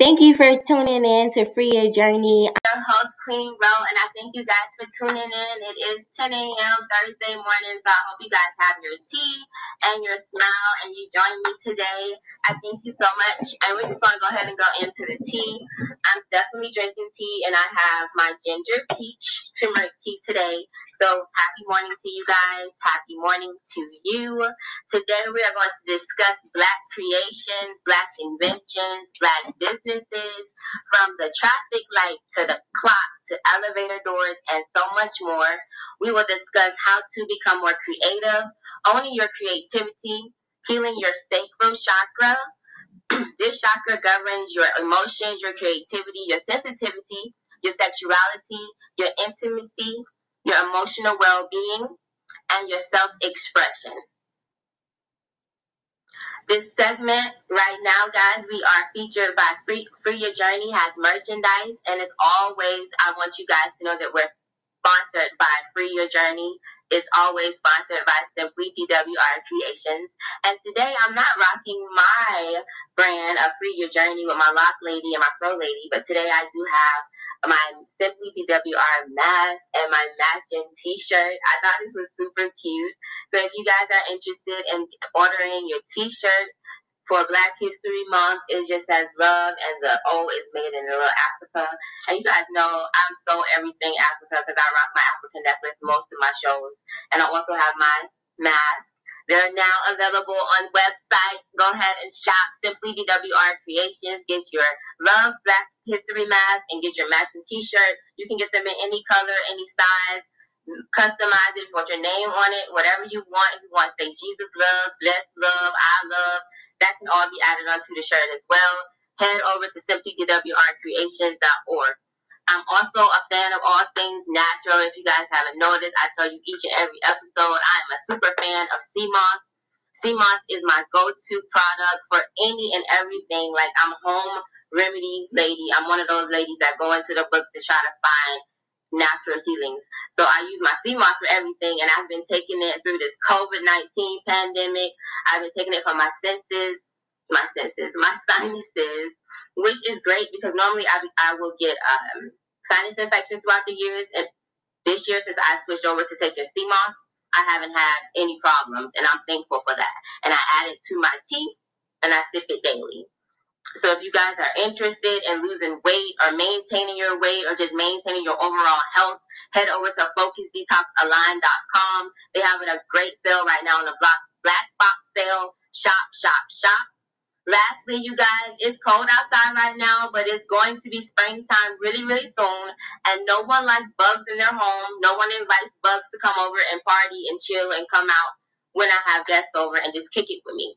Thank you for tuning in to Free Your Journey. I'm your host, Queen Ro, and I thank you guys for tuning in. It is 10 a.m. Thursday morning, so I hope you guys have your tea and your smile and you join me today. I thank you so much. And we're just going to go ahead and go into the tea. I'm definitely drinking tea, and I have my ginger peach turmeric tea today. So happy morning to you guys. Happy morning to you. Today we are going to discuss black creations, black inventions, black businesses, from the traffic light to the clock to elevator doors and so much more. We will discuss how to become more creative, owning your creativity, healing your sacral chakra. this chakra governs your emotions, your creativity, your sensitivity, your sexuality, your intimacy, your emotional well being, and your self expression. This segment right now, guys, we are featured by Free, Free Your Journey has merchandise, and as always, I want you guys to know that we're sponsored by Free Your Journey. It's always sponsored by Simply DWR Creations. And today I'm not rocking my brand of Free Your Journey with my lock lady and my pro lady, but today I do have my Simply DWR mask and my matching t-shirt. I thought this was super cute. So if you guys are interested in ordering your t-shirt for Black History Month, it just says love and the O is made in a little Africa. And you guys know I'm so everything Africa because I rock my African necklace most of my shows. And I also have my mask. They're now available on website. Go ahead and shop Simply DWR Creations. Get your Love Black History mask and get your matching t-shirt. You can get them in any color, any size. Customize it, put your name on it, whatever you want. If you want to say Jesus love, bless love, I love, that can all be added onto the shirt as well. Head over to simplydwrcreations.org. I'm also a fan of all things natural. If you guys haven't noticed, I tell you each and every episode, I am a super fan of. Sea moss is my go-to product for any and everything. Like I'm home remedy lady. I'm one of those ladies that go into the book to try to find natural healings. So I use my moss for everything, and I've been taking it through this COVID-19 pandemic. I've been taking it for my senses, my senses, my sinuses, which is great because normally I, I will get um, sinus infections throughout the years. And this year, since I switched over to taking moss, I haven't had any problems, and I'm thankful for that. And I add it to my tea, and I sip it daily. So if you guys are interested in losing weight or maintaining your weight or just maintaining your overall health, head over to FocusDetoxAlign.com. They have a great sale right now on the Black, Black Box sale. Shop, shop, shop. Lastly, you guys, it's cold outside right now, but it's going to be springtime really, really soon. And no one likes bugs in their home. No one invites bugs to come over and party and chill and come out when I have guests over and just kick it with me.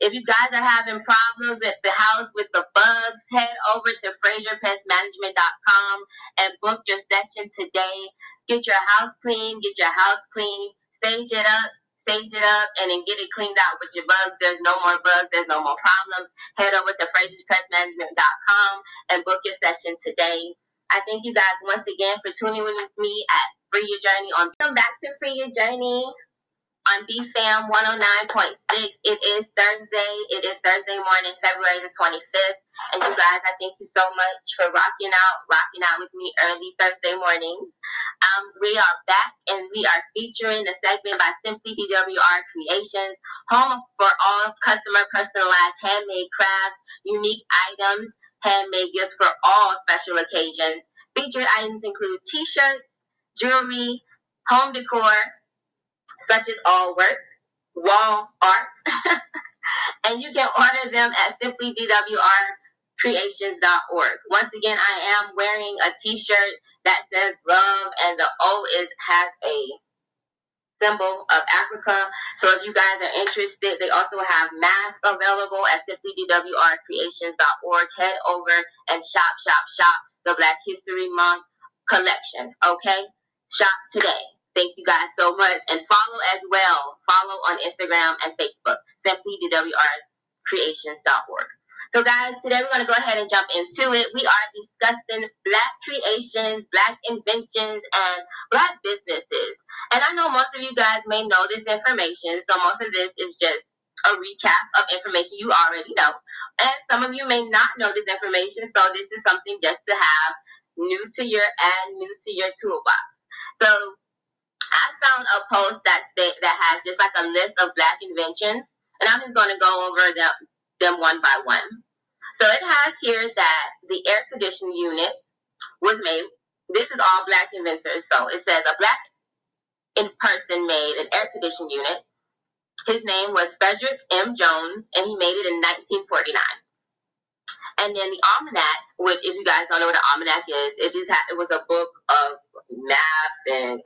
If you guys are having problems at the house with the bugs, head over to FrazierPestManagement.com and book your session today. Get your house clean, get your house clean, stage it up, stage it up, and then get it cleaned out with your bugs. There's no more bugs, there's no more problems. Head over to FrazierPestManagement.com and book your session today. I thank you guys once again for tuning in with me at Free Your Journey on Come Back to Free Your Journey on BFAM 109.6. It is Thursday. It is Thursday morning, February the 25th. And you guys, I thank you so much for rocking out, rocking out with me early Thursday mornings. Um, we are back and we are featuring a segment by Simply DWR Creations, home for all customer personalized handmade crafts, unique items, handmade gifts for all special occasions. Featured items include t-shirts, jewelry, home decor, such as all work, wall art, and you can order them at simplydwrcreations.org. Once again, I am wearing a t-shirt that says love and the O is has a symbol of Africa. So if you guys are interested, they also have masks available at simplydwrcreations.org. Head over and shop, shop, shop the Black History Month collection. Okay? Shop today. Thank you guys so much. And follow as well. Follow on Instagram and Facebook. Simply DWRcreations.org. So guys, today we're going to go ahead and jump into it. We are discussing black creations, black inventions, and black businesses. And I know most of you guys may know this information, so most of this is just a recap of information you already know. And some of you may not know this information, so this is something just to have new to your and new to your toolbox. So I found a post that say, that has just like a list of black inventions, and I'm just going to go over them, them one by one. So it has here that the air conditioning unit was made. This is all black inventors. So it says a black in person made an air conditioning unit. His name was Frederick M. Jones, and he made it in 1949. And then the almanac, which if you guys don't know what an almanac is, it just it was a book of maps and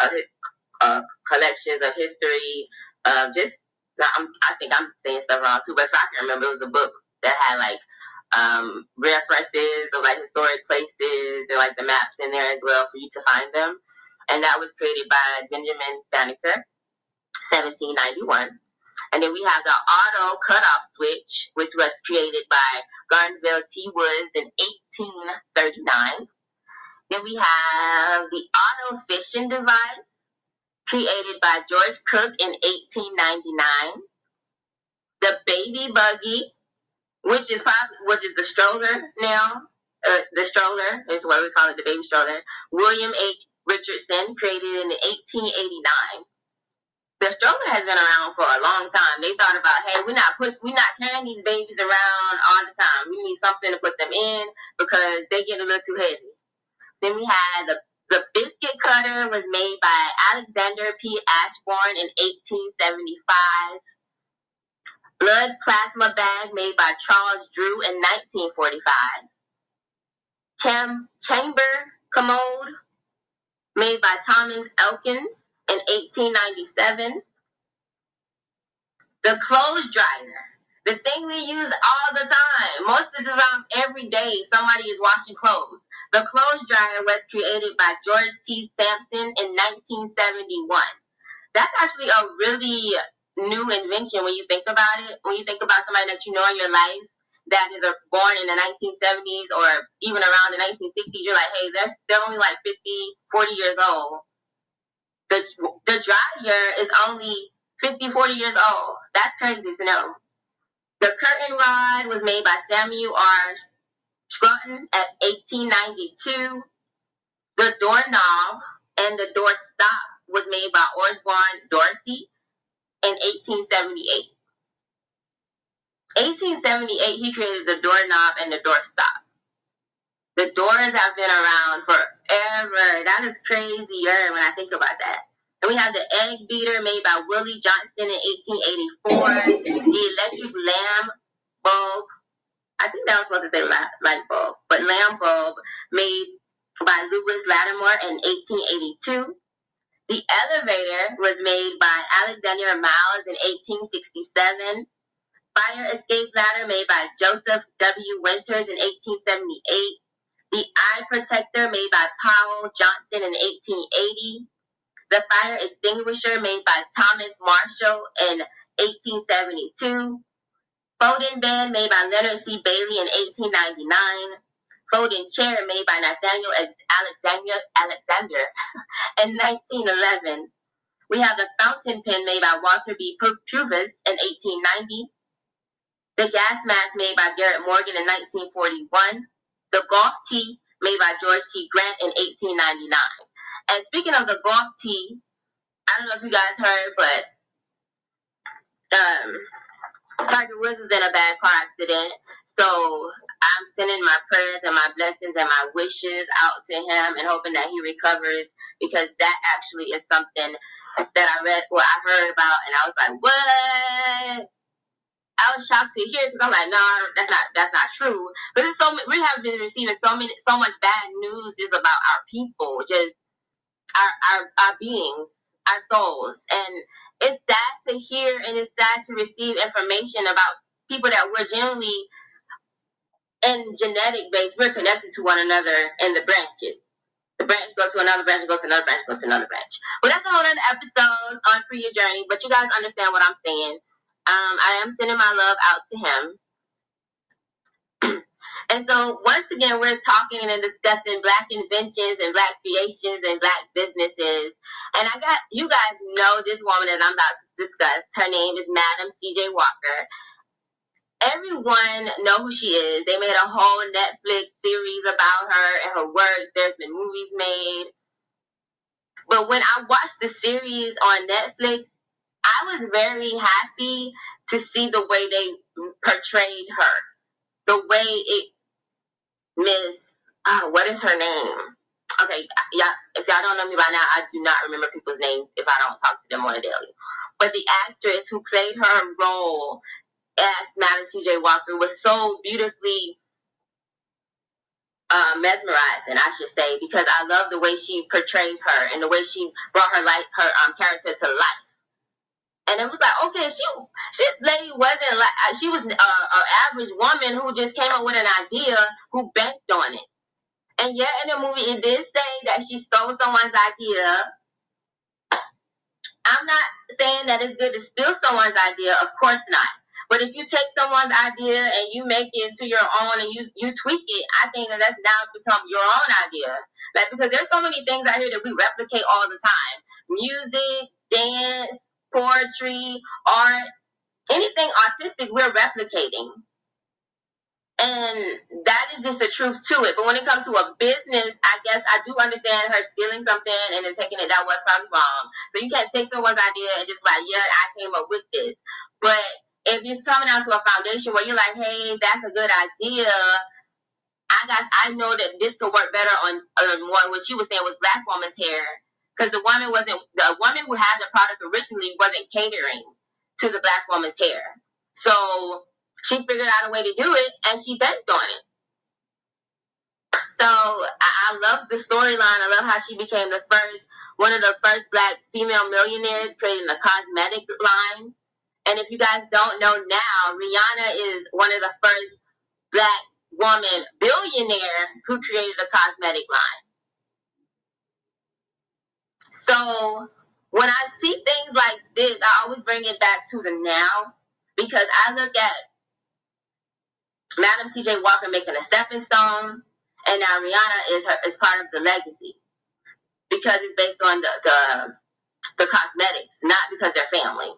uh, uh, collections of history of just. I'm, I think I'm saying stuff wrong too, but if I can remember, it was a book that had like um, references of like historic places and like the maps in there as well for you to find them. And that was created by Benjamin Banneker, 1791. And then we have the auto cutoff switch, which was created by Granville T. Woods in 1839. Then we have the auto fishing device, created by George Cook in 1899. The baby buggy, which is which is the stroller now. Uh, the stroller is what we call it, the baby stroller. William H. Richardson, created in 1889. The stroller has been around for a long time. They thought about, hey, we're not put, we're not carrying these babies around all the time. We need something to put them in because they get a little too heavy. Then we had the the biscuit cutter was made by Alexander P. Ashbourne in 1875 blood plasma bag made by Charles Drew in 1945. Cham- chamber commode made by Thomas Elkins in 1897. The clothes dryer, the thing we use all the time. Most of the time, every day, somebody is washing clothes. The clothes dryer was created by George T. Sampson in 1971. That's actually a really new invention when you think about it. When you think about somebody that you know in your life that is born in the 1970s or even around the 1960s, you're like, hey, they're, they're only like 50, 40 years old. The, the dryer is only 50, 40 years old. That's crazy to know. The curtain rod was made by Samuel R. Scottron at 1892. The doorknob and the door stop was made by Osborne Dorsey in 1878. 1878, he created the doorknob and the doorstop. The doors have been around forever. That is crazier when I think about that. And we have the egg beater made by Willie Johnson in 1884. the electric lamp bulb. I think that was supposed to say light bulb, but lamp bulb made by Lewis Latimer in 1882. The elevator was made by Alexander Miles in 1867. Fire escape ladder made by Joseph W. Winters in 1878. The eye protector made by Powell Johnson in 1880. The fire extinguisher made by Thomas Marshall in 1872. Folding bed made by Leonard C. Bailey in 1899 folding chair made by Nathaniel Alexander, Alexander in 1911. We have the fountain pen made by Walter B. Purvis in 1890. The gas mask made by Garrett Morgan in 1941. The golf tee made by George T. Grant in 1899. And speaking of the golf tee, I don't know if you guys heard, but um, Woods was in a bad car accident. So I'm sending my prayers and my blessings and my wishes out to him and hoping that he recovers because that actually is something that I read or I heard about and I was like, what? I was shocked to hear because I'm like, no, that's not that's not true. But it's so we have been receiving so many so much bad news just about our people, just our our our beings, our souls, and it's sad to hear and it's sad to receive information about people that we're genuinely and genetic base, we're connected to one another in the branches. The branch goes to another branch, goes to another branch, goes to another branch. Well, that's a whole other episode on Free Your Journey, but you guys understand what I'm saying. Um, I am sending my love out to him. and so once again, we're talking and discussing black inventions and black creations and black businesses. And I got, you guys know this woman that I'm about to discuss. Her name is Madam C.J. Walker. Everyone know who she is. They made a whole Netflix series about her and her work. There's been movies made. But when I watched the series on Netflix, I was very happy to see the way they portrayed her. The way it Miss uh, what is her name? Okay, yeah, if y'all don't know me by now, I do not remember people's names if I don't talk to them on a daily. But the actress who played her role as Madam C.J. Walker was so beautifully uh, mesmerizing, I should say, because I love the way she portrayed her and the way she brought her life, her um, character to life. And it was like, okay, she, this lady wasn't like, uh, she was uh, an average woman who just came up with an idea who banked on it. And yet in the movie, it did say that she stole someone's idea. I'm not saying that it's good to steal someone's idea. Of course not. But if you take someone's idea and you make it into your own and you, you tweak it, I think that that's now become your own idea. Like, because there's so many things out here that we replicate all the time. Music, dance, poetry, art, anything artistic, we're replicating. And that is just the truth to it. But when it comes to a business, I guess I do understand her stealing something and then taking it that was probably wrong. So you can't take someone's idea and just like, yeah, I came up with this. But if you're coming out to a foundation where you're like, hey, that's a good idea, I got, I know that this could work better on, on what, she was saying was black woman's hair. Because the woman wasn't, the woman who had the product originally wasn't catering to the black woman's hair. So she figured out a way to do it and she banked on it. So I, I love the storyline. I love how she became the first, one of the first black female millionaires creating a cosmetic line. And if you guys don't know now, Rihanna is one of the first black woman billionaire who created a cosmetic line. So when I see things like this, I always bring it back to the now because I look at Madam C.J. Walker making a stepping stone, and now Rihanna is her, is part of the legacy because it's based on the, the the cosmetics, not because they're family.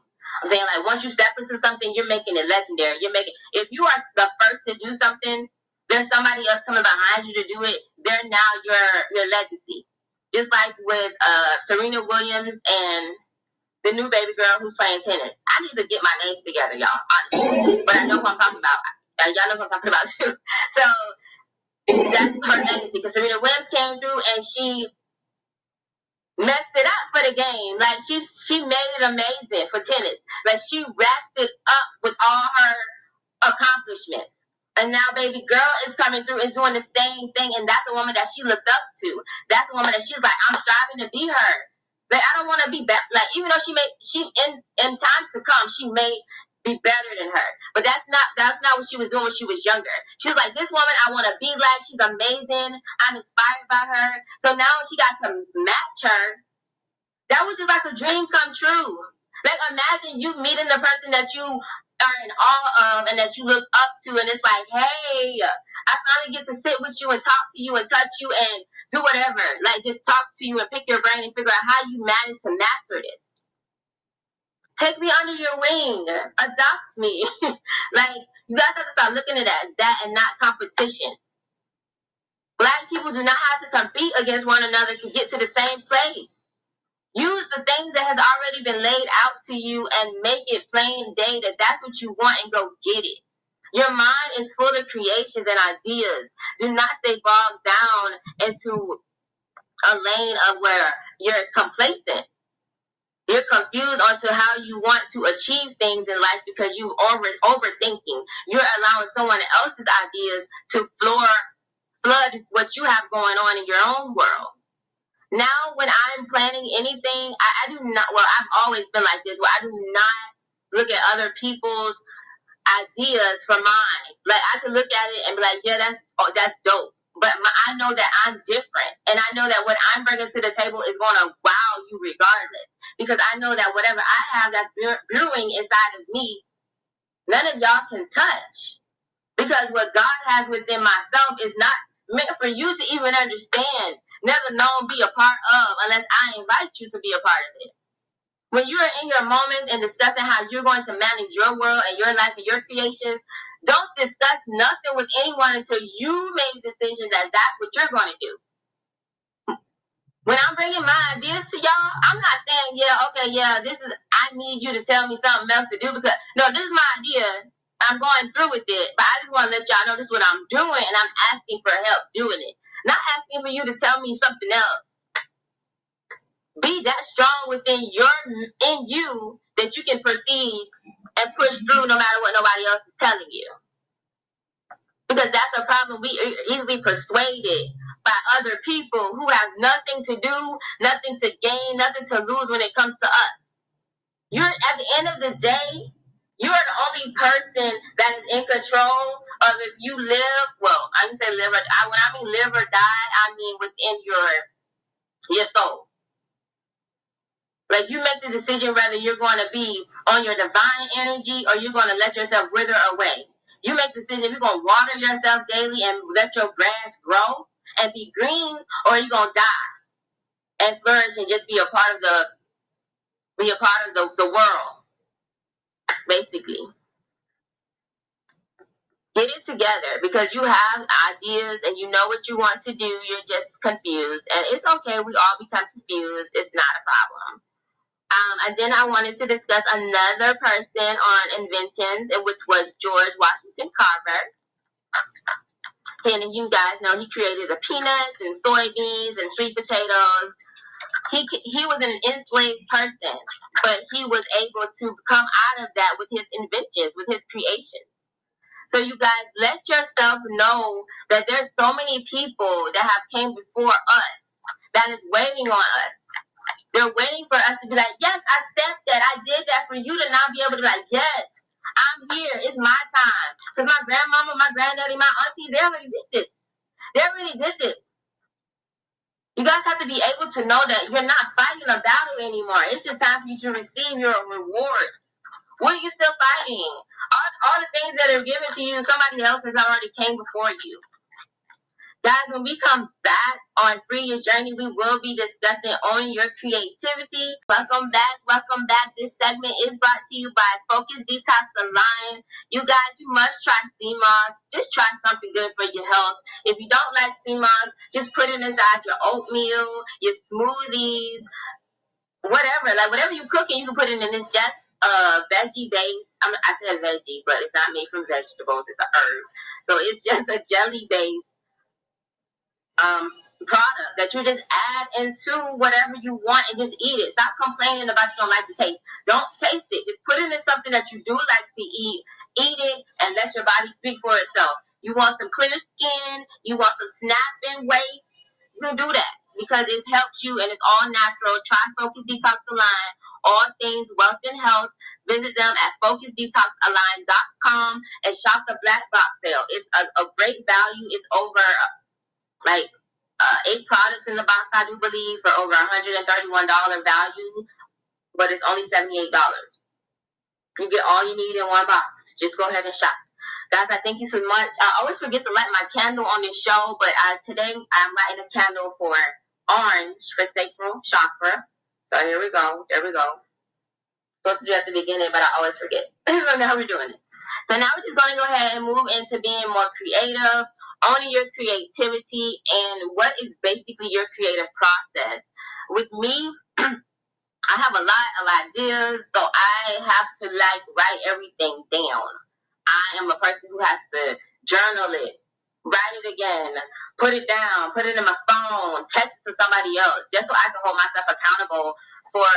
I'm saying like once you step into something, you're making it legendary. You're making if you are the first to do something, there's somebody else coming behind you to do it. They're now your your legacy. Just like with uh, Serena Williams and the new baby girl who's playing tennis. I need to get my names together, y'all. Honestly, but I know who I'm talking about. Y'all know what I'm talking about too. So that's her legacy because Serena Williams came through and she messed it up for the game. Like she she made it amazing for tennis. Like she wrapped it up with all her accomplishments. And now baby girl is coming through and doing the same thing and that's the woman that she looked up to. That's the woman that she's like, I'm striving to be her. Like I don't want to be back. Like even though she made she in in times to come she made be better than her. But that's not that's not what she was doing when she was younger. She was like, This woman I wanna be like, she's amazing, I'm inspired by her. So now she got to match her. That was just like a dream come true. Like imagine you meeting the person that you are in awe of and that you look up to and it's like, hey, I finally get to sit with you and talk to you and touch you and do whatever. Like just talk to you and pick your brain and figure out how you manage to master this. Take me under your wing. Adopt me. like, you guys have to start looking at that, that and not competition. Black people do not have to compete against one another to get to the same place. Use the things that has already been laid out to you and make it plain day that that's what you want and go get it. Your mind is full of creations and ideas. Do not stay bogged down into a lane of where you're complacent. You're confused onto how you want to achieve things in life because you over overthinking. You're allowing someone else's ideas to floor flood what you have going on in your own world. Now, when I'm planning anything, I, I do not. Well, I've always been like this. Where I do not look at other people's ideas for mine. Like I can look at it and be like, yeah, that's oh, that's dope but my, I know that I'm different, and I know that what I'm bringing to the table is going to wow you regardless. Because I know that whatever I have that's brewing inside of me, none of y'all can touch. Because what God has within myself is not meant for you to even understand, never known be a part of, unless I invite you to be a part of it. when you're in your moments and discussing how you're going to manage your world and your life and your creations, don't discuss nothing with anyone until you made a decision that that's what you're going to do. When I'm bringing my ideas to y'all, I'm not saying, yeah, okay, yeah, this is, I need you to tell me something else to do because, no, this is my idea. I'm going through with it, but I just want to let y'all know this is what I'm doing and I'm asking for help doing it. Not asking for you to tell me something else. Be that strong within your, in you that you can proceed and push through no matter what nobody else is telling you. Because that's a problem. We are easily persuaded by other people who have nothing to do, nothing to gain, nothing to lose when it comes to us. You're at the end of the day, you're the only person that is in control of you live. Well, I can say live or die. When I mean live or die, I mean within your your soul. Like you make the decision whether you're going to be on your divine energy or you're going to let yourself wither away. You make the decision if you're going to water yourself daily and let your grass grow and be green, or you're going to die and flourish and just be a part of the be a part of the, the world, basically. Get it together because you have ideas and you know what you want to do. You're just confused. And it's okay. We all become confused. It's not a problem. Um, and then I wanted to discuss another person on inventions, which was George Washington Carver. And you guys know he created the peanuts and soybeans and sweet potatoes. He he was an enslaved person, but he was able to come out of that with his inventions, with his creations. So you guys let yourself know that there's so many people that have came before us that is waiting on us they're waiting for us to be like, yes, I stepped that. I did that for you to not be able to be like, yes, I'm here. It's my time. Because my grandmama, my granddaddy, my auntie, they already did this. They already did this. You guys have to be able to know that you're not fighting a battle anymore. It's just time for you to receive your reward. What are you still fighting? All, all the things that are given to you, somebody else has already came before you. Guys, when we come back on Free Your Journey, we will be discussing on your creativity. Welcome back. Welcome back. This segment is brought to you by Focus Detox Align. You guys, you must try sea moss. Just try something good for your health. If you don't like sea moss, just put it inside your oatmeal, your smoothies, whatever. Like whatever you're cooking, you can put it in this just uh, veggie base. I, mean, I said veggie, but it's not made from vegetables. It's a herb. So it's just a jelly base um, product that you just add into whatever you want and just eat it. Stop complaining about you don't like the taste. Don't taste it. Just put it in something that you do like to eat. Eat it and let your body speak for itself. You want some clear skin. You want some snapping weight. You can do that because it helps you and it's all natural. Try Focus Detox Align. All things wealth and health. Visit them at focusdetoxalign.com and shop the black box sale. It's a, a great value. It's over like uh, eight products in the box, I do believe, for over $131 value, but it's only $78. You get all you need in one box. Just go ahead and shop. Guys, I thank you so much. I always forget to light my candle on this show, but uh, today I'm lighting a candle for orange for sacral chakra. So here we go. There we go. Supposed to do at the beginning, but I always forget. so now we're doing it. So now we're just going to go ahead and move into being more creative, owning your creativity and what is basically your creative process. With me, I have a lot of ideas, so I have to like write everything down. I am a person who has to journal it, write it again, put it down, put it in my phone, text to somebody else, just so I can hold myself accountable for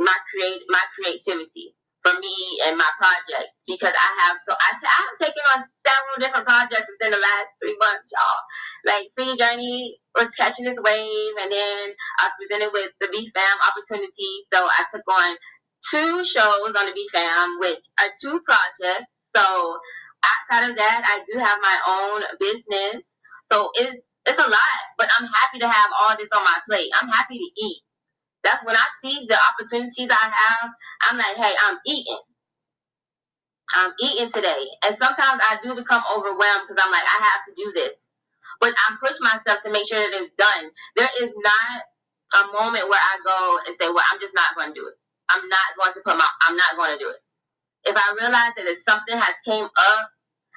my create my creativity for me and my project because I have so I, I have taken on several different projects within the last three months, y'all. Like Free Journey was catching its wave, and then I was presented with the B Fam opportunity, so I took on two shows on the B Fam, which are two projects. So outside of that, I do have my own business, so it's it's a lot, but I'm happy to have all this on my plate. I'm happy to eat. That's when I see the opportunities I have, I'm like, hey, I'm eating. I'm eating today. And sometimes I do become overwhelmed because I'm like, I have to do this. But I'm pushing myself to make sure that it's done. There is not a moment where I go and say, well, I'm just not going to do it. I'm not going to put my, I'm not going to do it. If I realize that if something has came up,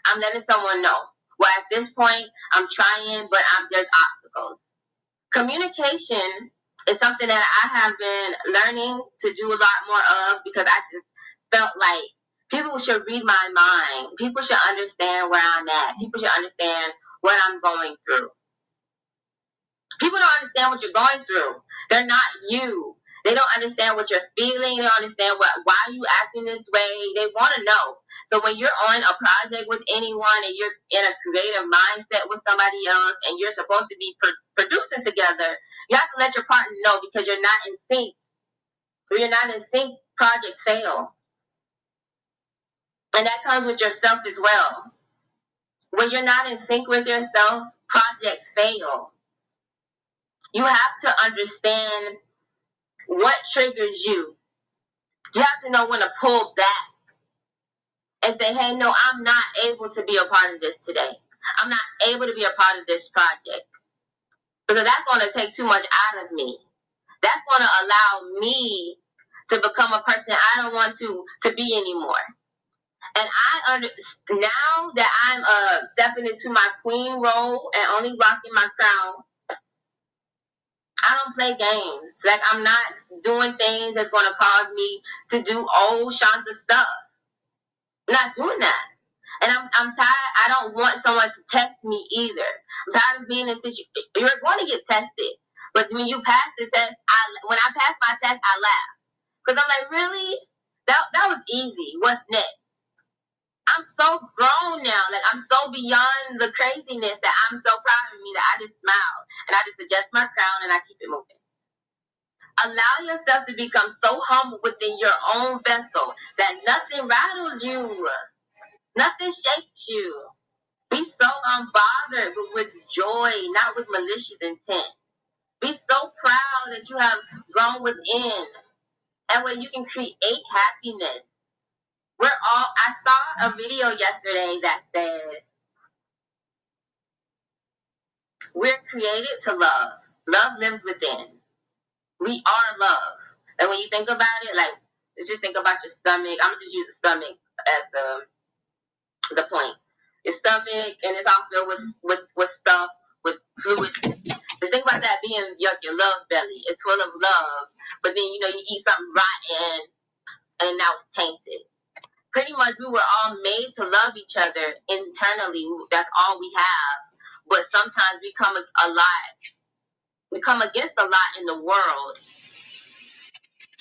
I'm letting someone know. Well, at this point, I'm trying, but I'm, there's obstacles. Communication is something that I have been learning to do a lot more of because I just felt like people should read my mind. People should understand where I'm at. People should understand what I'm going through. People don't understand what you're going through. They're not you. They don't understand what you're feeling. They don't understand what why you acting this way. They want to know. So when you're on a project with anyone and you're in a creative mindset with somebody else and you're supposed to be pro- producing together, you have to let your partner know because you're not in sync. When you're not in sync, projects fail. And that comes with yourself as well. When you're not in sync with yourself, projects fail. You have to understand what triggers you. You have to know when to pull back and say, hey, no, I'm not able to be a part of this today. I'm not able to be a part of this project. Because that's going to take too much out of me. That's going to allow me to become a person I don't want to to be anymore. And I under now that I'm uh stepping into my queen role and only rocking my crown, I don't play games. Like I'm not doing things that's gonna cause me to do old Shanta stuff. Not doing that. And I'm I'm tired. I don't want someone to test me either. I'm tired of being in situation. You're going to get tested, but when you pass the test, I when I pass my test, I laugh because I'm like, really? That that was easy. What's next? I'm so grown now. Like I'm so beyond the craziness that I'm so proud of me that I just smile and I just adjust my crown and I keep it moving. Allow yourself to become so humble within your own vessel that nothing rattles you. Nothing shakes you. Be so unbothered, but with joy, not with malicious intent. Be so proud that you have grown within and where you can create happiness. We're all, I saw a video yesterday that said, we're created to love. Love lives within. We are love. And when you think about it, like, just think about your stomach. I'm to just use the stomach as the the point. Your stomach and it's all filled with with, with stuff, with fluid. The thing about that being your, your love belly, it's full of love. But then you know you eat something rotten and now it's tainted. Pretty much we were all made to love each other internally. That's all we have. But sometimes we come as a lot. We come against a lot in the world.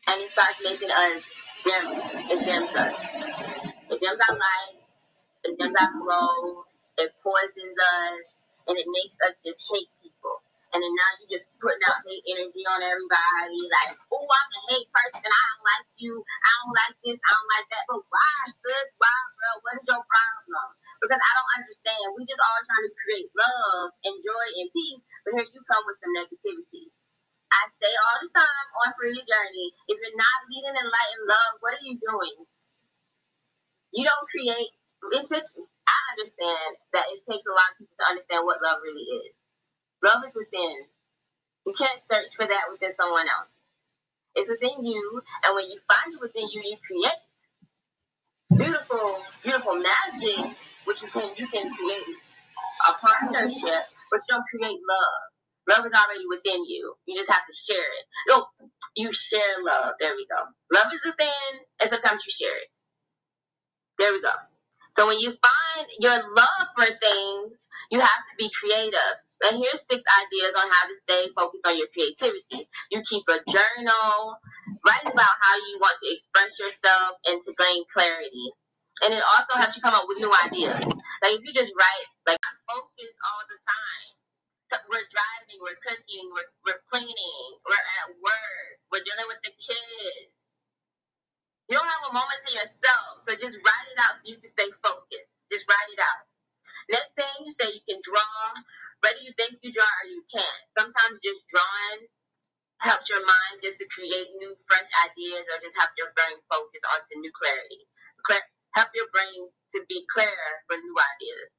And it starts making us dim. It dims us. It dims our light it does not grow, it poisons us, and it makes us just hate. And then now you're just putting out hate energy on everybody, like, oh, I'm a hate person, I don't like you, I don't like this, I don't like that. But why, sis? Why, bro? What is your problem? Because I don't understand. We just all trying to create love and joy and peace, but here you come with some negativity. I say all the time on Free Journey, if you're not leading in light and love, what are you doing? You don't create It's just, I understand that it takes a lot of people to understand what love really is. Love is within. You can't search for that within someone else. It's within you, and when you find it within you, you create beautiful, beautiful magic, which is when you can create a partnership, but you don't create love. Love is already within you. You just have to share it. No, you share love. There we go. Love is within, and sometimes you share it. There we go. So when you find your love for things, you have to be creative. And here's six ideas on how to stay focused on your creativity. You keep a journal, write about how you want to express yourself and to gain clarity. And it also helps you come up with new ideas. Like if you just write, like focus all the time. We're driving, we're cooking, we're, we're cleaning, we're at work, we're dealing with the kids you don't have a moment to yourself, so just write it out so you can stay focused. Just write it out. Next thing you say you can draw. Whether you think you draw or you can't. Sometimes just drawing helps your mind just to create new, fresh ideas or just help your brain focus onto new clarity. help your brain to be clear for new ideas.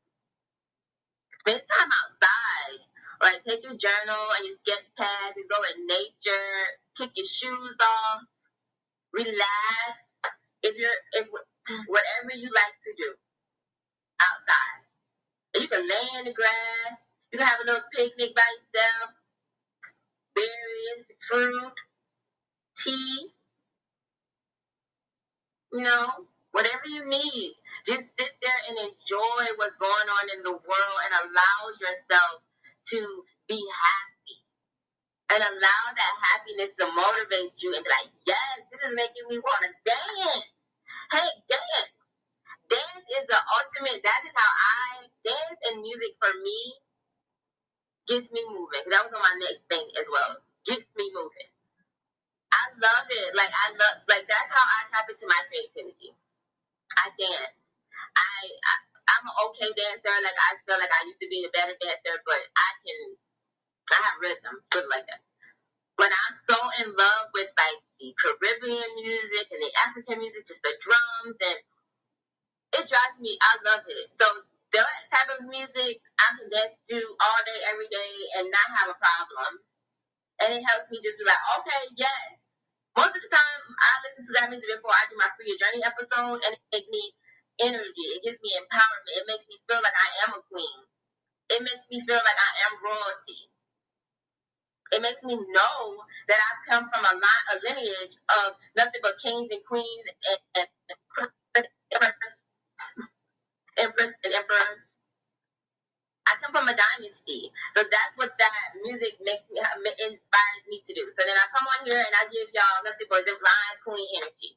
Spend time outside. Like take your journal and your sketch pad and go in nature, kick your shoes off, relax. If you're, if whatever you like to do outside, you can lay in the grass. You can have a little picnic by yourself, berries, fruit, tea. You know, whatever you need. Just sit there and enjoy what's going on in the world and allow yourself to be happy. And allow that happiness to motivate you and be like, yes, this is making me want to dance. Hey, dance. Dance is the ultimate, that is how I, dance and music for me gets me moving. That was on my next thing as well. Gets me moving. I love it. Like I love like that's how I tap into my creativity. I dance. I, I I'm an okay dancer. Like I feel like I used to be a better dancer, but I can I have rhythm, good like that. But I'm so in love with like the Caribbean music and the African music, just the drums and it drives me. I love it. So that type of music I can dance to all day, every day, and not have a problem. And it helps me just be like, okay, yes. Most of the time, I listen to that music before I do my free journey episode, and it makes me energy. It gives me empowerment. It makes me feel like I am a queen. It makes me feel like I am royalty. It makes me know that I've come from a line, a lineage of nothing but kings and queens and, and empress and emperor. I come from a dynasty, so that's what that music makes me inspires me to do. So then I come on here and I give y'all nothing but divine queen energy.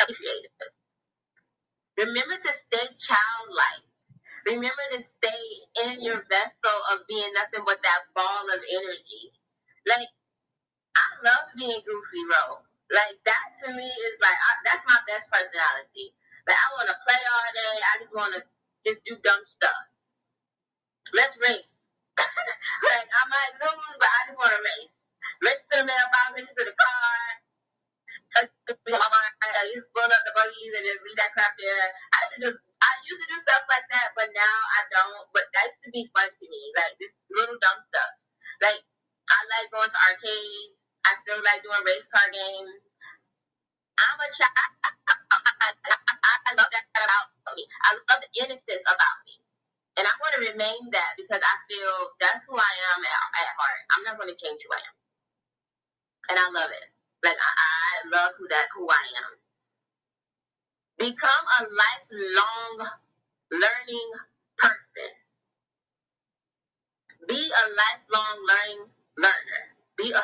Remember to stay childlike. Remember to stay in your vessel of being nothing but that ball of energy. Like I love being goofy, bro. Like that to me is like I, that's my best personality. Like I want to play all day. I just want to just do dumb stuff. Let's race. like I might lose, but I just want to race. Race to the mailbox, race to the car. I just pull up the buggies and just leave that crap there. I used to do, I used to do stuff like that, but now I don't. But that used to be fun to me, like this little dumb stuff. Like I like going to arcades. I still like doing race car games. I'm a child. I love that about me. I love the innocence about me. And I want to remain that because I feel that's who I am at, at heart. I'm not going to change who I am. And I love it. Like I, I love who that who I am. Become a lifelong learning person. Be a lifelong learning learner. Be a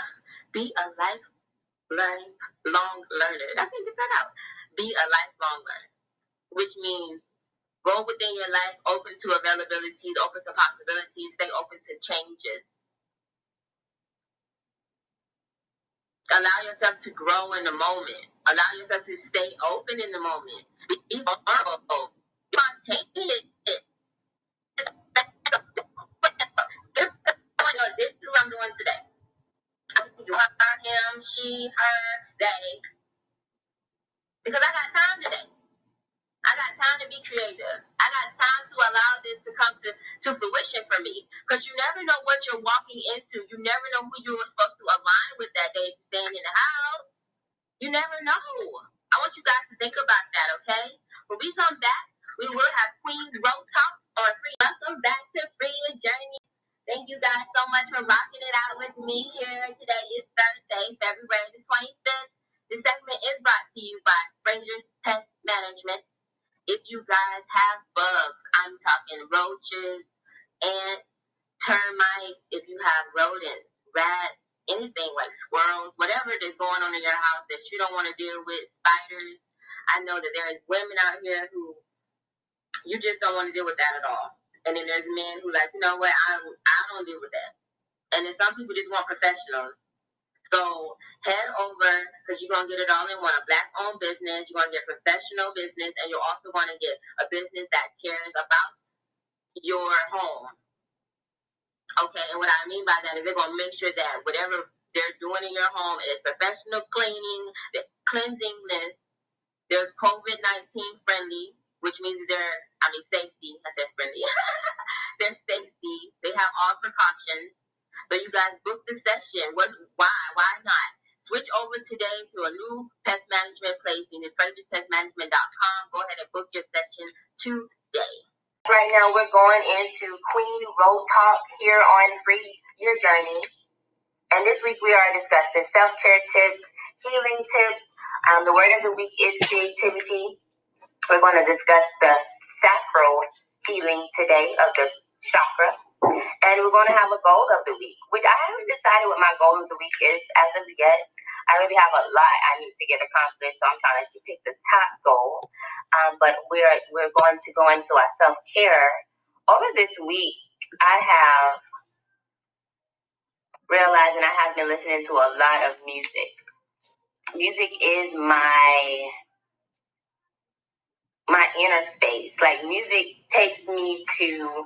be a life learning long learner. I can get that out. Be a lifelong learner which means go within your life open to availabilities, open to possibilities, stay open to changes. Allow yourself to grow in the moment. Allow yourself to stay open in the moment. Be vulnerable. Spontaneous. This is what I'm doing today. You Her, him, she, her, they. Because I got time today. I got time to be creative. I got time to allow this to come to, to fruition for me. Because you never know what you're walking into. You never know who you were supposed to align with that day you're staying in the house. You never know. Don't want to deal with that at all. And then there's men who like, you know what, I I don't deal with that. And then some people just want professionals. So head over because you're gonna get it all in one. A black owned business, you're gonna get professional business, and you're also gonna get a business that cares about your home. Okay, and what I mean by that is they're gonna make sure that whatever they're doing in your home is professional cleaning, cleansingness. There's COVID nineteen friendly, which means they're I mean safety. I said friendly. they're safety. They have all precautions. So you guys book the session. What? Why? Why not? Switch over today to a new pest management place. You need FrazierPestManagement.com. Go ahead and book your session today. Right now, we're going into Queen Ro Talk here on Free Your Journey. And this week we are discussing self care tips, healing tips. Um, the word of the week is creativity. We're going to discuss the sacral healing today of the chakra. And we're going to have a goal of the week, which I haven't decided what my goal of the week is as of yet. I really have a lot I need to get accomplished, so I'm trying to pick the top goal. Um, but we're we're going to go into our self care. Over this week, I have realized, realizing I have been listening to a lot of music. Music is my my inner space. Like music takes me to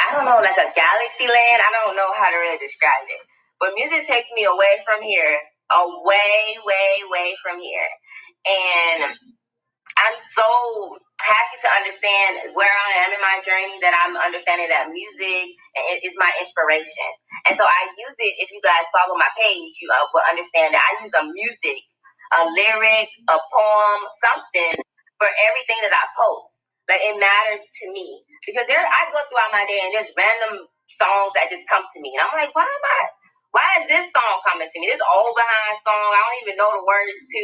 I don't know, like a galaxy land. I don't know how to really describe it. But music takes me away from here, away, way, way from here. And I'm so happy to understand where I am in my journey that I'm understanding that music is my inspiration. And so I use it, if you guys follow my page, you uh, will understand that I use a music, a lyric, a poem, something for everything that I post. Like it matters to me. Because there I go throughout my day and there's random songs that just come to me. And I'm like, why am I why is this song coming to me? This old behind song, I don't even know the words to,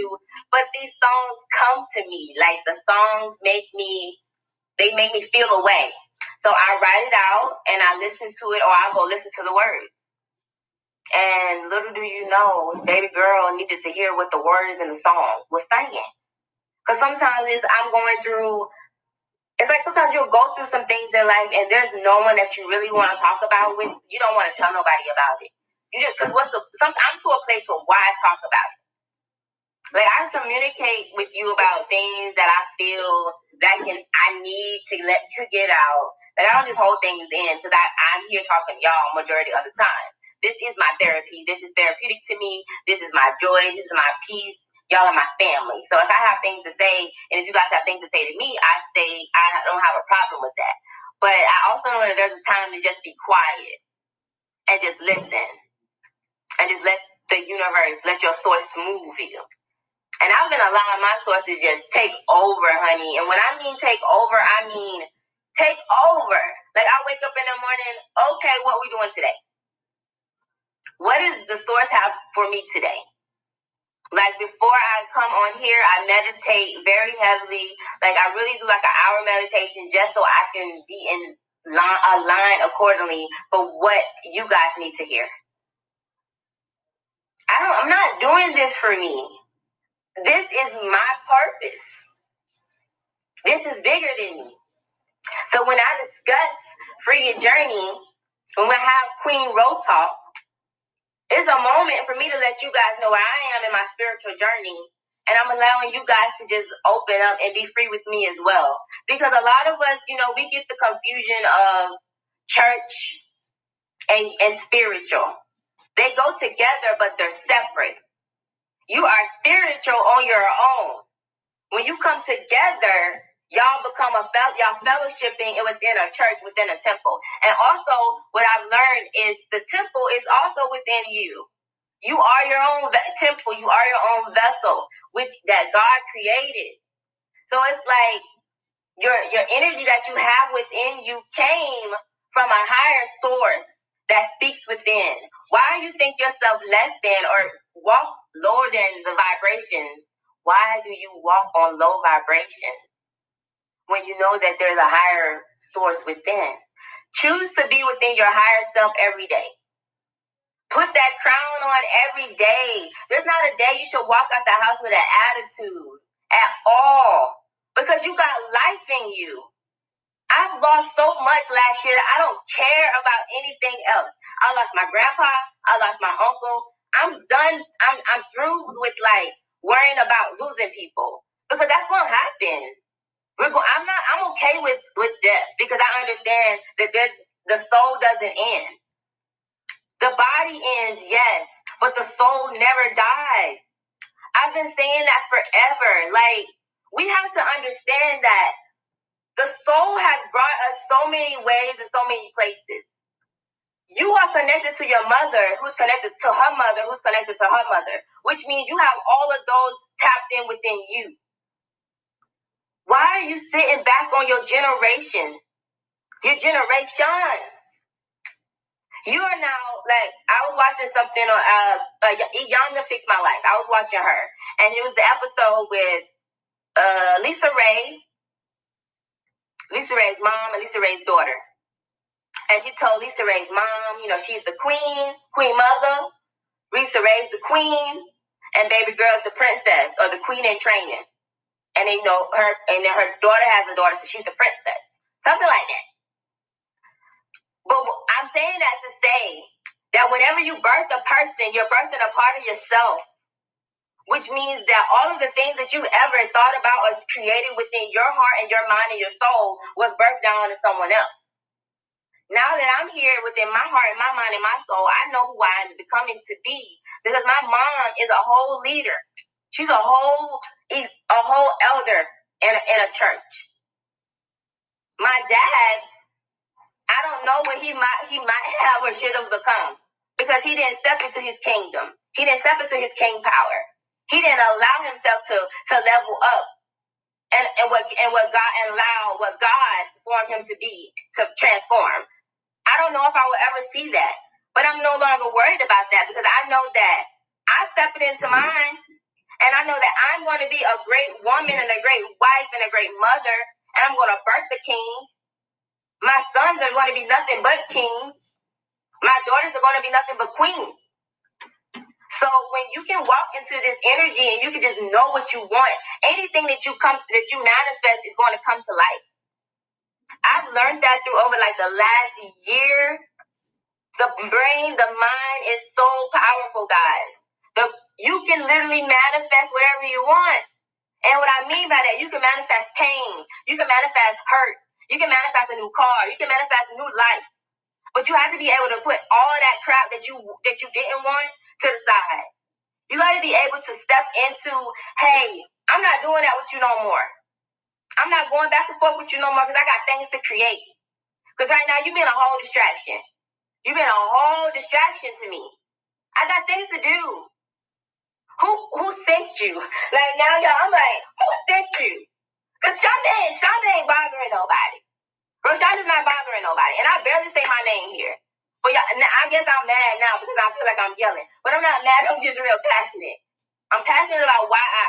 but these songs come to me. Like the songs make me, they make me feel a way. So I write it out and I listen to it, or I go listen to the words. And little do you know, baby girl needed to hear what the words in the song was saying. Because sometimes it's, I'm going through it's like sometimes you'll go through some things in life and there's no one that you really want to talk about with. You don't want to tell nobody about it. You just because what's the some I'm to a place where why talk about it. Like I communicate with you about things that I feel that can I need to let to get out. Like I don't just hold things in because I'm here talking y'all majority of the time. This is my therapy. This is therapeutic to me. This is my joy. This is my peace. Y'all are my family. So if I have things to say, and if you guys have things to say to me, I say I don't have a problem with that. But I also know that there's a time to just be quiet and just listen and just let the universe, let your source move you. And I've been allowing my source to just take over, honey. And when I mean take over, I mean take over. Like I wake up in the morning, okay, what we doing today? What does the source have for me today? Like before I come on here, I meditate very heavily. Like I really do like an hour meditation just so I can be in line, aligned accordingly for what you guys need to hear. I don't, I'm not doing this for me. This is my purpose. This is bigger than me. So when I discuss Free Your Journey, when we have Queen Ro Talk, it's a moment for me to let you guys know where I am in my spiritual journey. And I'm allowing you guys to just open up and be free with me as well. Because a lot of us, you know, we get the confusion of church and, and spiritual. They go together, but they're separate. You are spiritual on your own. When you come together, y'all become a fel- y'all fellowshipping it within a church, within a temple. And also, what I've learned is the temple is also within you. You are your own ve- temple. You are your own vessel, which that God created. So it's like your your energy that you have within you came from a higher source that speaks within. Why do you think yourself less than or walk lower than the vibration? Why do you walk on low vibration when you know that there's a higher source within? Choose to be within your higher self every day. Put that crown on every day. There's not a day you should walk out the house with an attitude at all because you got life in you. I've lost so much last year that I don't care about anything else. I lost my grandpa. I lost my uncle. I'm done. I'm I'm through with like worrying about losing people because that's gonna happen. We're go- I'm not. I'm okay with with death because I understand that the soul doesn't end. The body ends, yes, but the soul never dies. I've been saying that forever. Like we have to understand that The soul has brought us so many ways and so many places. You are connected to your mother, who's connected to her mother, who's connected to her mother, which means you have all of those tapped in within you. Why are you sitting back on your generation? Your generation. You are now like I was watching something on uh, uh Iyanla Fix My Life. I was watching her, and it was the episode with uh Lisa Ray, Lisa Ray's mom and Lisa Ray's daughter. And she told Lisa Ray's mom, you know, she's the queen, queen mother. Lisa Ray's the queen, and baby girl's the princess or the queen in training. And they know her, and then her daughter has a daughter, so she's the princess, something like that. But I'm saying that to say that whenever you birth a person, you're birthing a part of yourself, which means that all of the things that you've ever thought about or created within your heart and your mind and your soul was birthed down to someone else. Now that I'm here within my heart and my mind and my soul, I know who I am becoming to be because my mom is a whole leader. She's a whole a whole elder in a, in a church. My dad, I don't know what he might he might have or should have become because he didn't step into his kingdom. He didn't step into his king power. He didn't allow himself to to level up and, and what and what God and allow what God formed him to be to transform. I don't know if I will ever see that. But I'm no longer worried about that because I know that I'm stepping into mine and I know that I'm going to be a great woman and a great wife and a great mother and I'm going to birth the king. My sons are going to be nothing but kings. My daughters are going to be nothing but queens. So when you can walk into this energy and you can just know what you want, anything that you come that you manifest is going to come to life. I've learned that through over like the last year. The brain, the mind is so powerful, guys. The, you can literally manifest whatever you want. And what I mean by that, you can manifest pain. You can manifest hurt. You can manifest a new car. You can manifest a new life. But you have to be able to put all that crap that you that you didn't want to the side. You got to be able to step into, hey, I'm not doing that with you no more. I'm not going back and forth with you no more because I got things to create. Because right now you've been a whole distraction. You've been a whole distraction to me. I got things to do. Who who sent you? Like now y'all, I'm like, who sent you? Cause Shonda ain't Shonda ain't bothering nobody. Bro, Shonda's not bothering nobody. And I barely say my name here. But yeah, I guess I'm mad now because I feel like I'm yelling. But I'm not mad, I'm just real passionate. I'm passionate about why I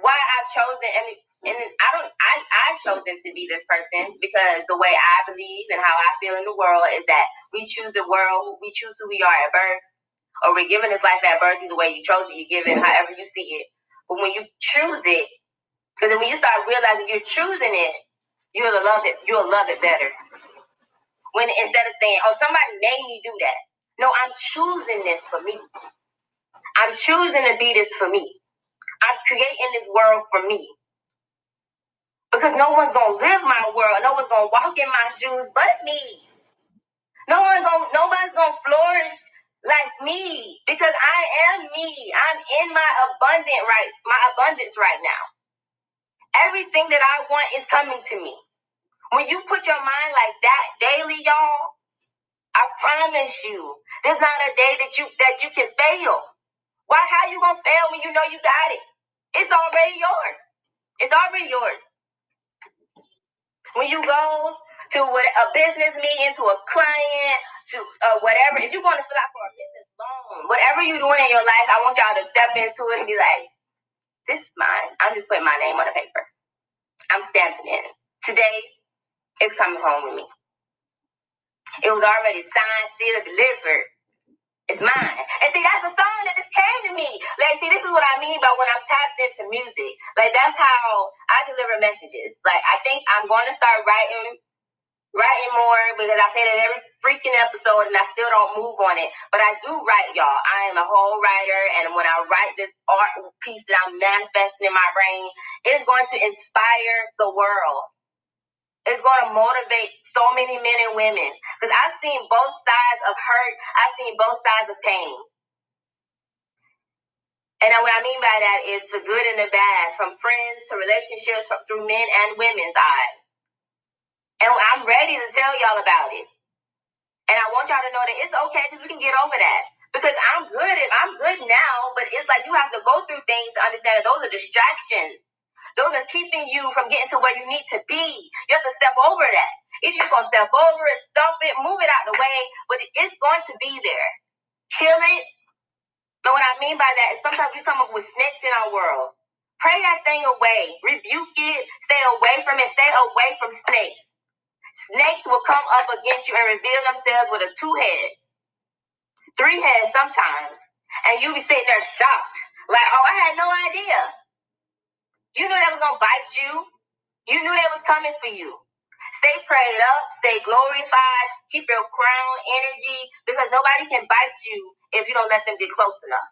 why I've chosen and and I don't I I've chosen to be this person because the way I believe and how I feel in the world is that we choose the world, we choose who we are at birth, or we're given this life at birth either the way you chose it, you give it however you see it. But when you choose it, because then when you start realizing you're choosing it, you'll love it. You'll love it better. When instead of saying, "Oh, somebody made me do that," no, I'm choosing this for me. I'm choosing to be this for me. I'm creating this world for me. Because no one's gonna live my world. No one's gonna walk in my shoes but me. No one's gonna nobody's gonna flourish like me because I am me. I'm in my abundant rights, my abundance right now. Everything that I want is coming to me. When you put your mind like that daily, y'all, I promise you, there's not a day that you that you can fail. Why how you gonna fail when you know you got it? It's already yours. It's already yours. When you go to a business meeting, to a client, to uh, whatever, if you're going to fill out for a business loan, whatever you're doing in your life, I want y'all to step into it and be like, this is mine. I'm just putting my name on the paper. I'm stamping it. Today, it's coming home with me. It was already signed, sealed, delivered. It's mine. And see, that's the song that just came to me. Like, see, this is what I mean by when I'm tapped into music. Like, that's how I deliver messages. Like, I think I'm going to start writing, writing more because I say that every freaking episode and I still don't move on it. But I do write, y'all. I am a whole writer. And when I write this art piece that I'm manifesting in my brain, it's going to inspire the world. It's going to motivate so many men and women. Because I've seen both sides of hurt. I've seen both sides of pain. And what I mean by that is the good and the bad, from friends to relationships, from, through men and women's eyes. And I'm ready to tell y'all about it. And I want y'all to know that it's okay because we can get over that. Because I'm good and I'm good now, but it's like you have to go through things to understand that those are distractions. Those are keeping you from getting to where you need to be. You have to step over that. Either you're gonna step over it, stump it, move it out the way, but it's going to be there. Kill it. But what I mean by that is sometimes we come up with snakes in our world. Pray that thing away. Rebuke it. Stay away from it. Stay away from snakes. Snakes will come up against you and reveal themselves with a two head, three heads sometimes. And you be sitting there shocked. Like, oh, I had no idea. You knew they was gonna bite you. You knew they was coming for you. Stay prayed up, stay glorified, keep your crown energy because nobody can bite you if you don't let them get close enough.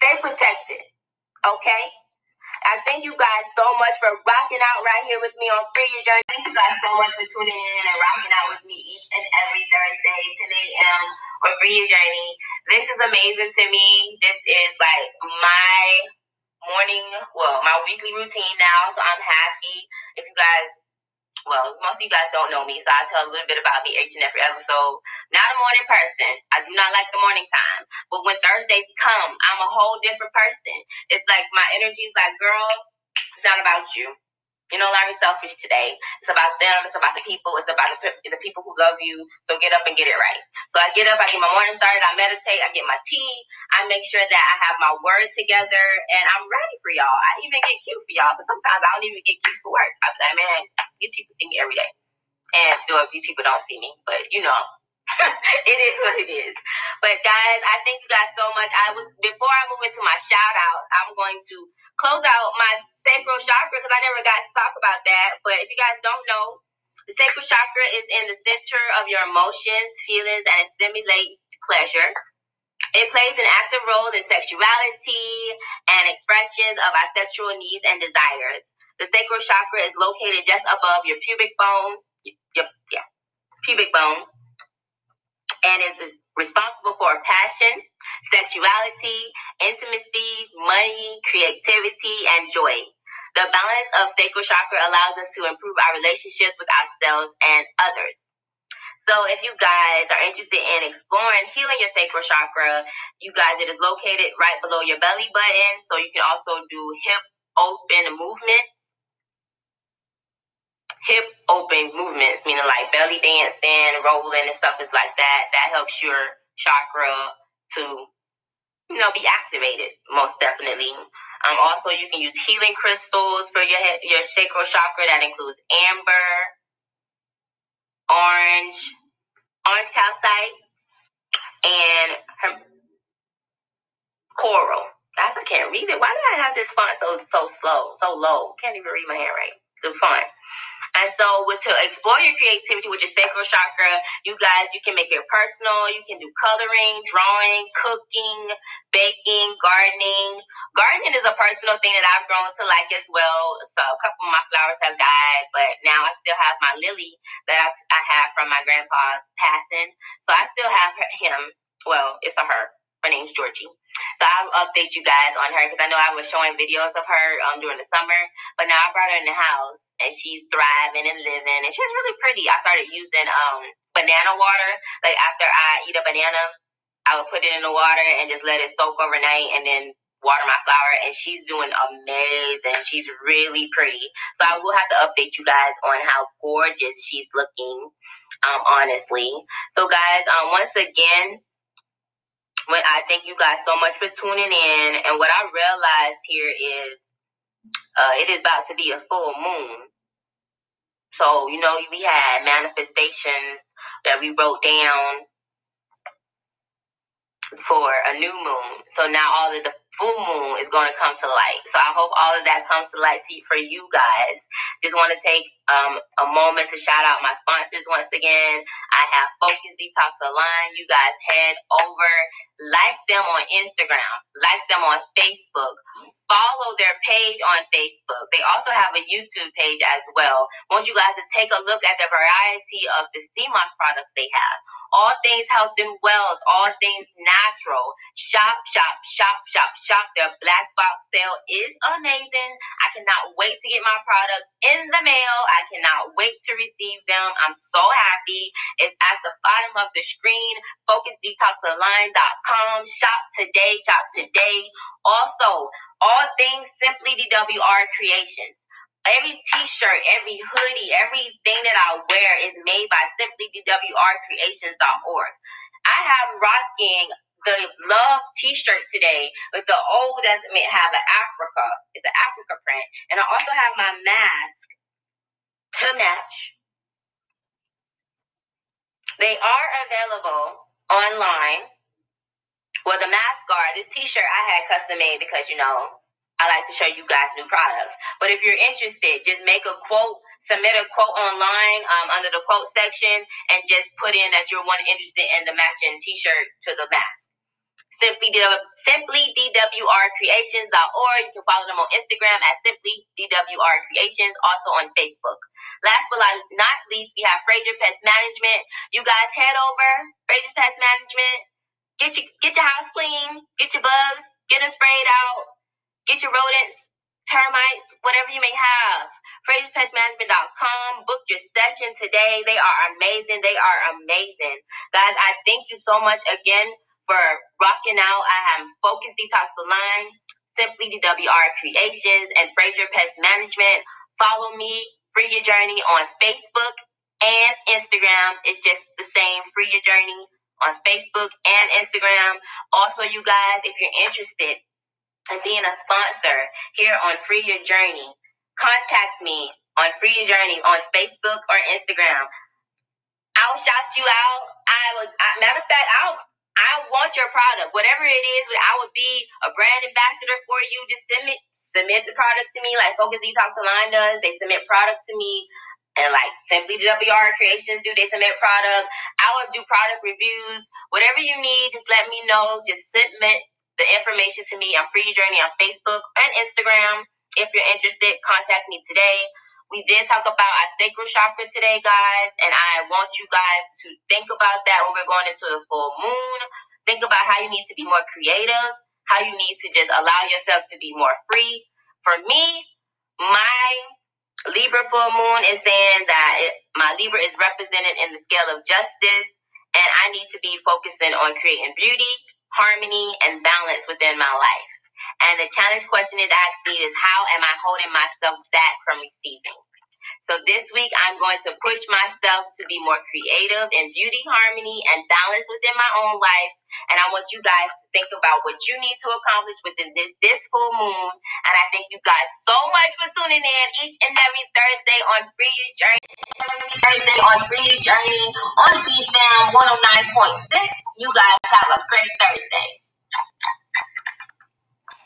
Stay protected. Okay? I thank you guys so much for rocking out right here with me on Free Your Journey. Thank you guys so much for tuning in and rocking out with me each and every Thursday, 10 a.m. on Free Your Journey. This is amazing to me. This is like my morning, well, my weekly routine now. So I'm happy. If you guys well, most of you guys don't know me, so I'll tell a little bit about me each and every episode. Not a morning person. I do not like the morning time. But when Thursdays come, I'm a whole different person. It's like my energy is like, girl, it's not about you. You know, learn selfish today. It's about them. It's about the people. It's about the, the people who love you. So get up and get it right. So I get up. I get my morning started. I meditate. I get my tea. I make sure that I have my words together, and I'm ready for y'all. I even get cute for y'all, but sometimes I don't even get cute for work. I'm like, man, these people see me every day, and still, these people don't see me, but you know. it is what it is. But guys, I thank you guys so much. I was before I move into my shout out, I'm going to close out my sacral chakra because I never got to talk about that. But if you guys don't know, the sacral chakra is in the center of your emotions, feelings, and it stimulates pleasure. It plays an active role in sexuality and expressions of our sexual needs and desires. The sacral chakra is located just above your pubic bone, your, yeah, pubic bone, and is responsible for passion, sexuality, intimacy, money, creativity, and joy. The balance of sacral chakra allows us to improve our relationships with ourselves and others. So if you guys are interested in exploring healing your sacral chakra, you guys, it is located right below your belly button. So you can also do hip open movement hip open movements, meaning like belly dancing, rolling, and stuff is like that. That helps your chakra to, you know, be activated most definitely. Um, also, you can use healing crystals for your head, your sacral chakra. That includes amber, orange, orange calcite, and coral. I can't read it. Why do I have this font so so slow, so low? Can't even read my handwriting. The font. And so with to explore your creativity with your sacral chakra, you guys, you can make it personal. You can do coloring, drawing, cooking, baking, gardening. Gardening is a personal thing that I've grown to like as well. So a couple of my flowers have died, but now I still have my lily that I, I have from my grandpa's passing. So I still have her, him. Well, it's a her. Her name's Georgie. So I'll update you guys on her because I know I was showing videos of her um, during the summer, but now I brought her in the house and she's thriving and living and she's really pretty. I started using um banana water. Like after I eat a banana, I would put it in the water and just let it soak overnight and then water my flower and she's doing amazing. She's really pretty. So I will have to update you guys on how gorgeous she's looking, um, honestly. So guys, um once again when I thank you guys so much for tuning in and what I realized here is uh, it is about to be a full moon. So, you know, we had manifestations that we wrote down for a new moon. So now all of the full moon is going to come to light. So I hope all of that comes to light for you guys. Just want to take um, a moment to shout out my sponsors once again. I have Focus Detox Align. You guys head over, like them on Instagram, like them on Facebook, follow their page on Facebook. They also have a YouTube page as well. I want you guys to take a look at the variety of the sea moss products they have all things health and wealth, all things natural. Shop, shop, shop, shop, shop. Their black box sale is amazing. I cannot wait to get my product in the mail. I I cannot wait to receive them. I'm so happy. It's at the bottom of the screen, focusdetoxalign.com. Shop today, shop today. Also, all things Simply DWR Creations. Every t-shirt, every hoodie, everything that I wear is made by simplydwrcreations.org. I have rocking the love t-shirt today with the old estimate have an Africa. It's an Africa print. And I also have my mask to match. They are available online. Well, the mask guard, this t-shirt I had custom made because, you know, I like to show you guys new products. But if you're interested, just make a quote, submit a quote online um, under the quote section, and just put in that you're one interested in the matching T-shirt to the mask. Simply, simply. You can follow them on Instagram at Simply DWR Creations, also on Facebook. Last but not least, we have Frazier Pest Management. You guys head over, Frazier Pest Management. Get your get your house clean, get your bugs, get them sprayed out, Get your rodents, termites, whatever you may have. FrazierPestManagement.com. Book your session today. They are amazing. They are amazing. Guys, I thank you so much again for rocking out. I am Focus Detox Align, Simply DWR Creations, and Frazier Pest Management. Follow me, Free Your Journey on Facebook and Instagram. It's just the same, Free Your Journey on Facebook and Instagram. Also, you guys, if you're interested, in being a sponsor here on Free Your Journey, contact me on Free Your Journey on Facebook or Instagram. I'll shout you out. I was, matter of fact, I'll, I want your product, whatever it is. I would be a brand ambassador for you. Just submit, submit the product to me, like Focus Detox Align does. They submit products to me, and like Simply WR Creations do. They submit products. I would do product reviews. Whatever you need, just let me know. Just submit the information to me on Free Journey on Facebook and Instagram. If you're interested, contact me today. We did talk about our sacral chakra today, guys, and I want you guys to think about that when we're going into the full moon. Think about how you need to be more creative, how you need to just allow yourself to be more free. For me, my Libra full moon is saying that it, my Libra is represented in the scale of justice, and I need to be focusing on creating beauty, harmony, and balance within my life. And the challenge question it asks me is how am I holding myself back from receiving? So this week I'm going to push myself to be more creative in beauty, harmony, and balance within my own life. And I want you guys to think about what you need to accomplish within this, this full moon. And I thank you guys so much for tuning in each and every Thursday on Free Your Journey. Thursday on Free Your Journey on BFAM 109.6. You guys have a great Thursday.